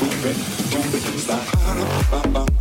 moving, moving, it's the heart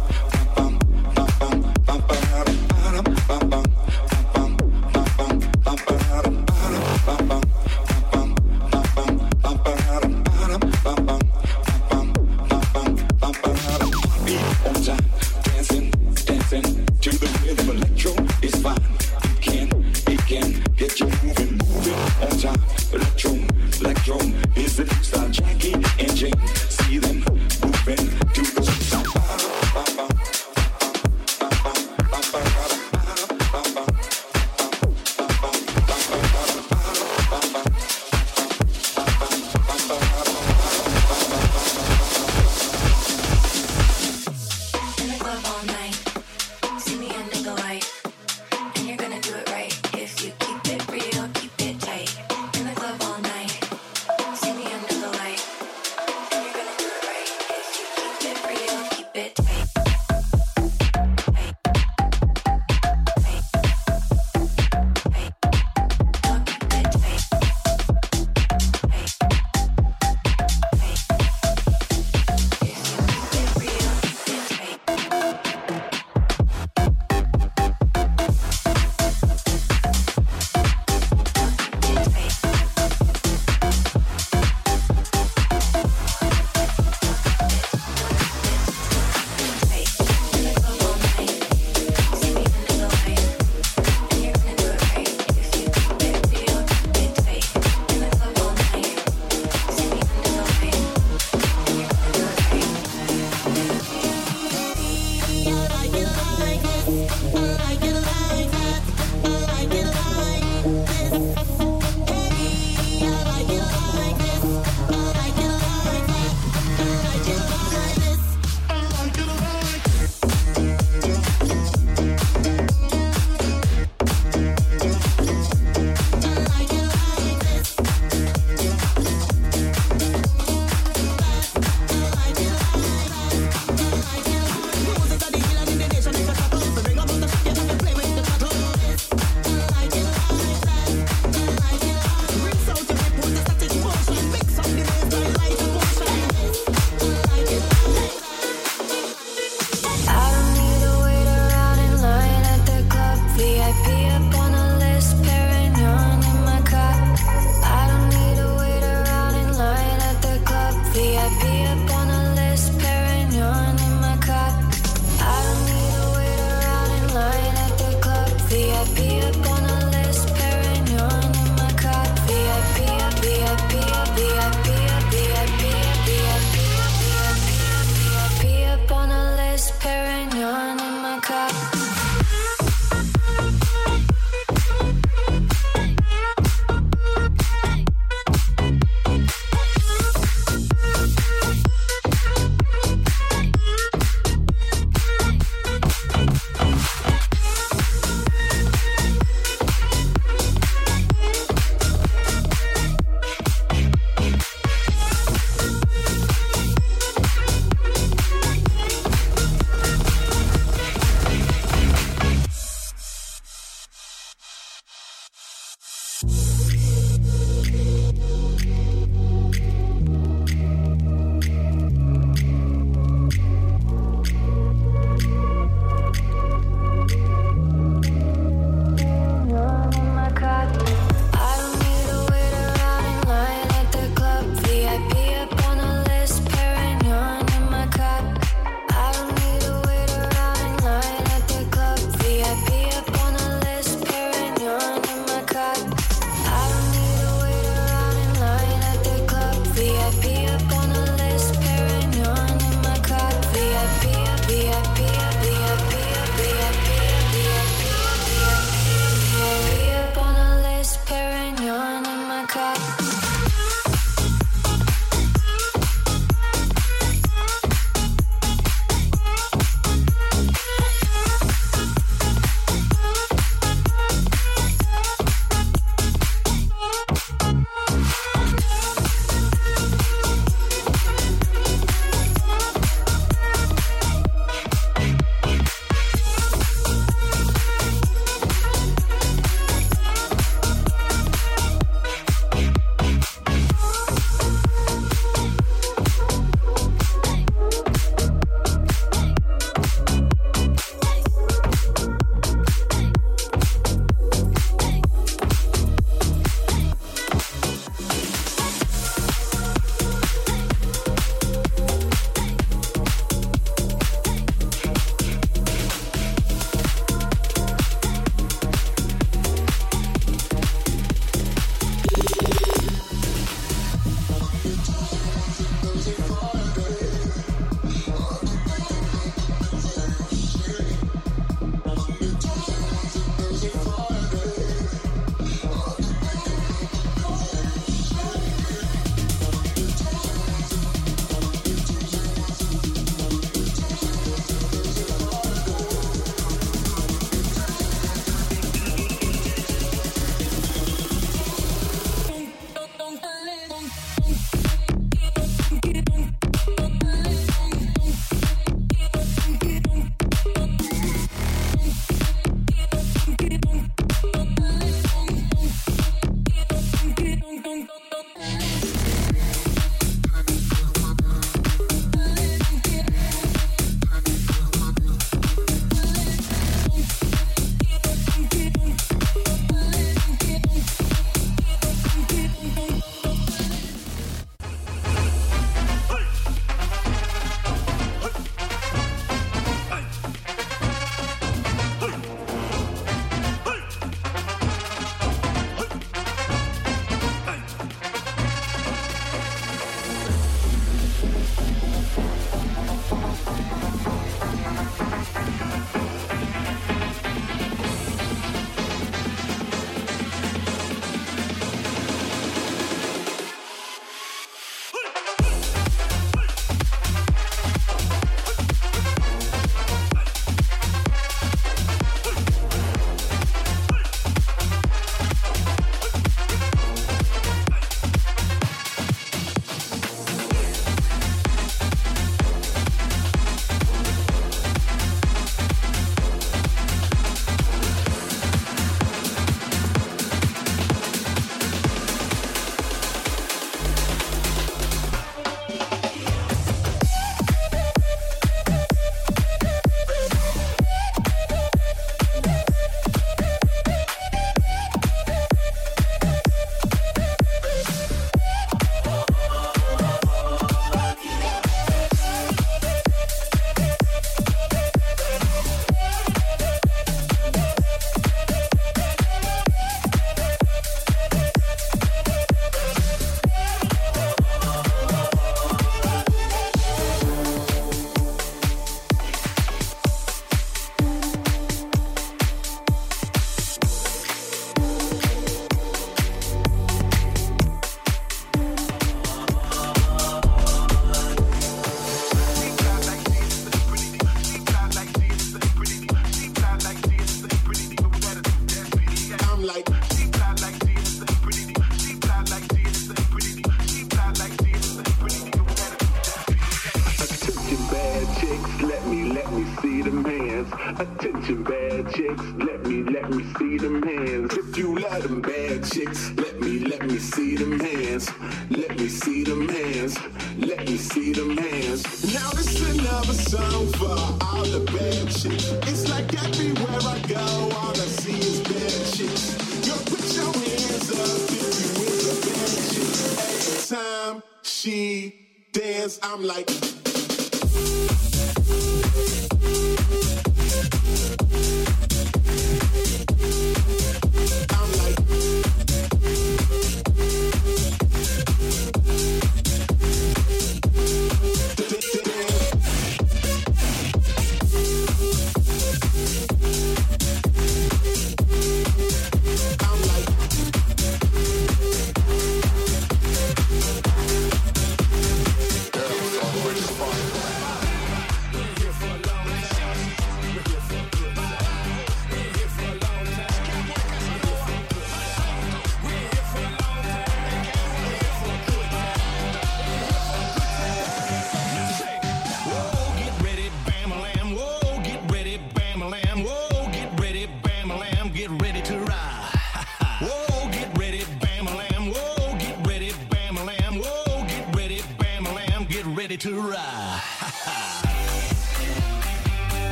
bad chicks, let me, let me see them hands. If you love them bad chicks, let me, let me see them hands. Let me see them hands. Let me see them hands. Now this is another song for all the bad chicks. It's like everywhere I go, all I see is bad chicks. Yo, put your hands up if you with a bad chick. Every time she dance, I'm like.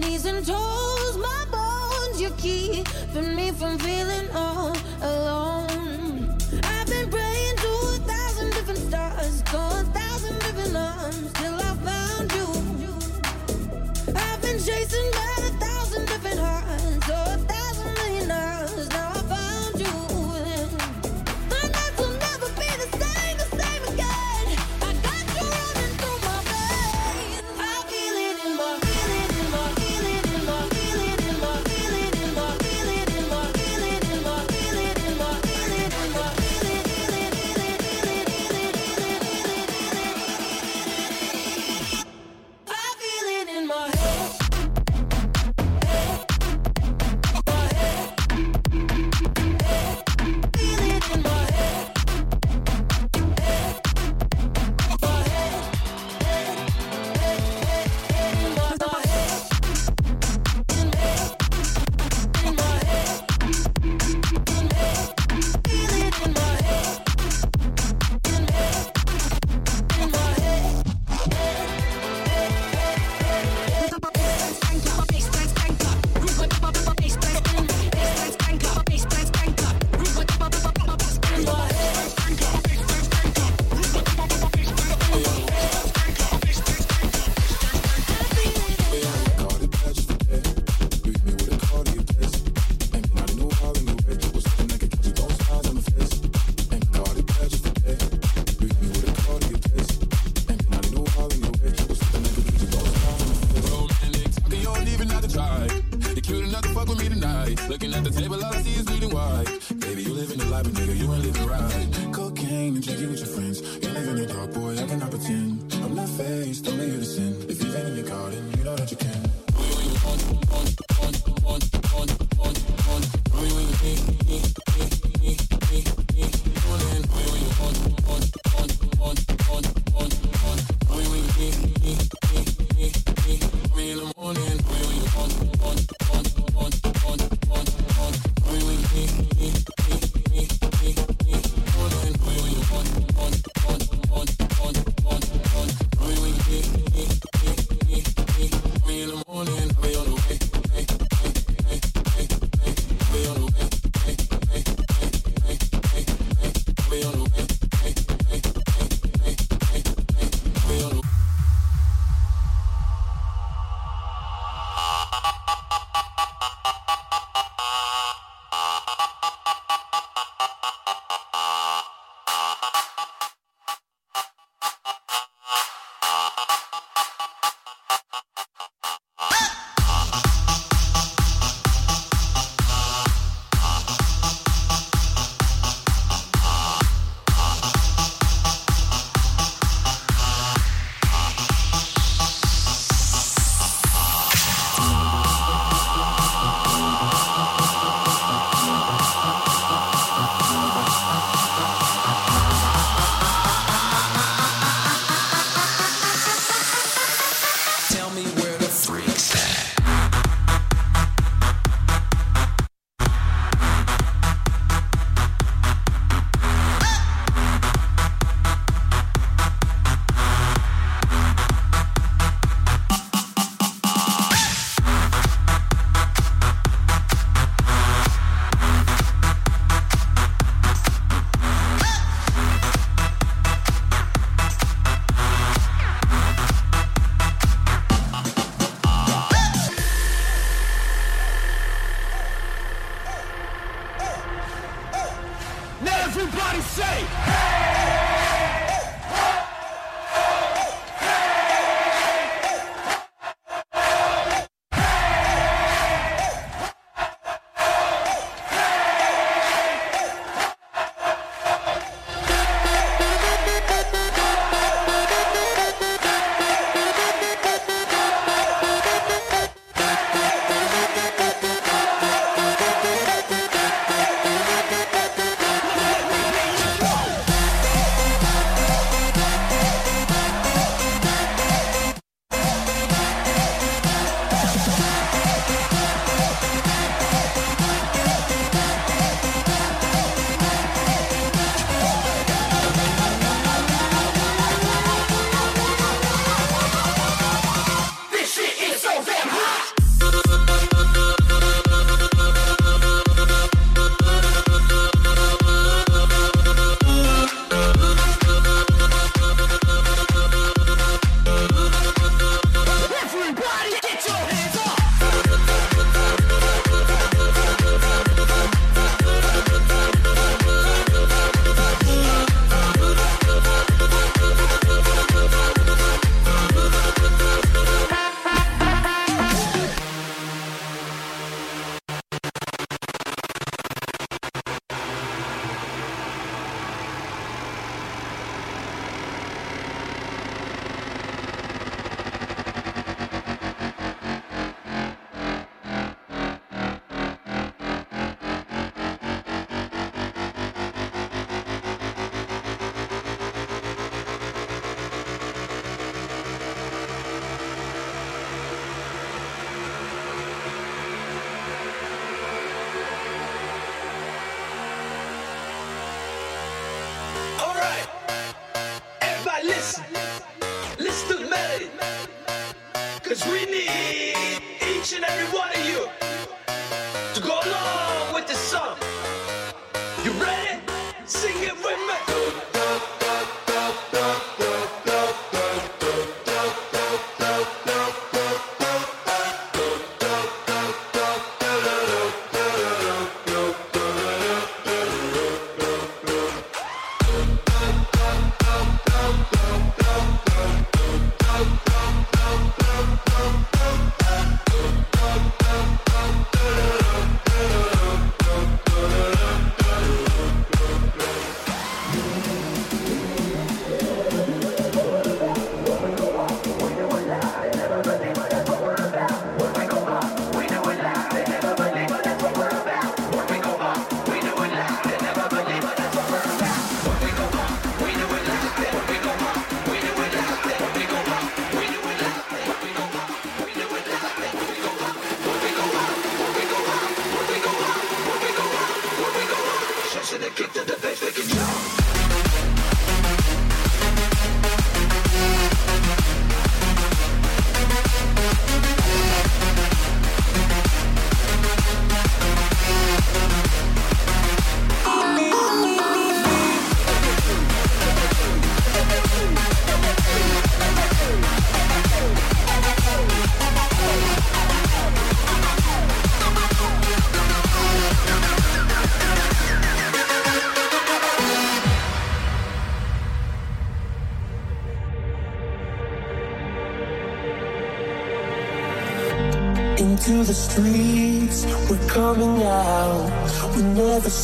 knees and toes, my bones. You're keeping me from feeling.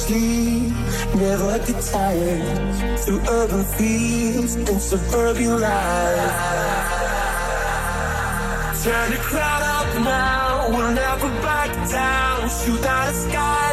sleep, never get tired. Through urban fields and suburban life. Turn the crowd up now, we'll never back down. Shoot out sky.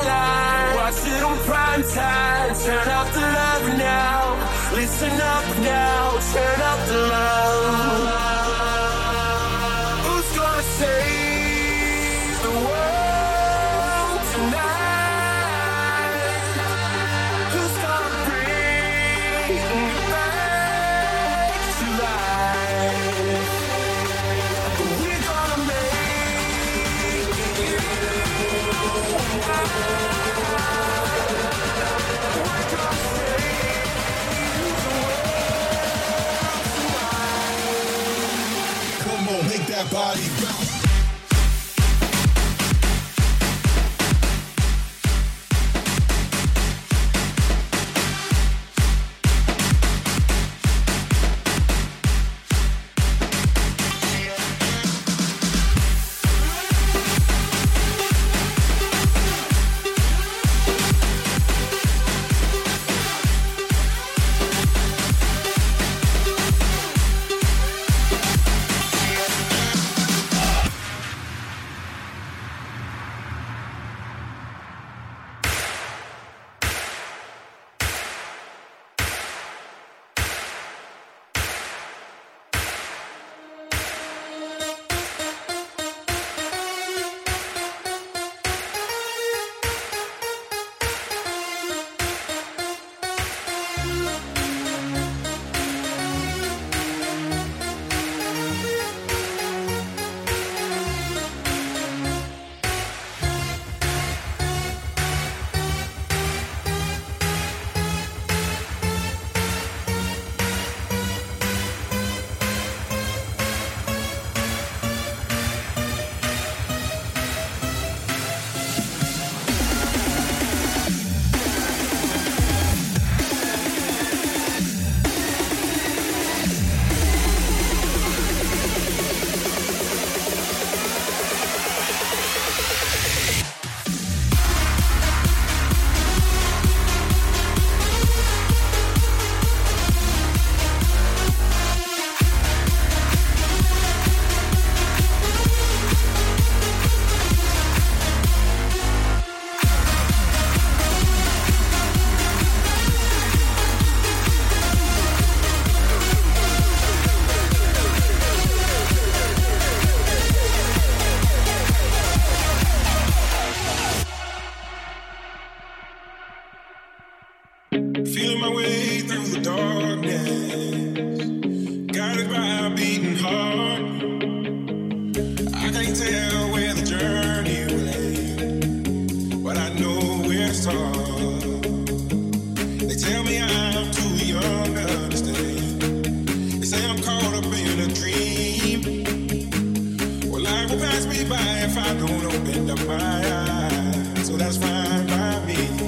not gonna open up my eyes, so that's fine by me.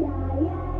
yeah, yeah.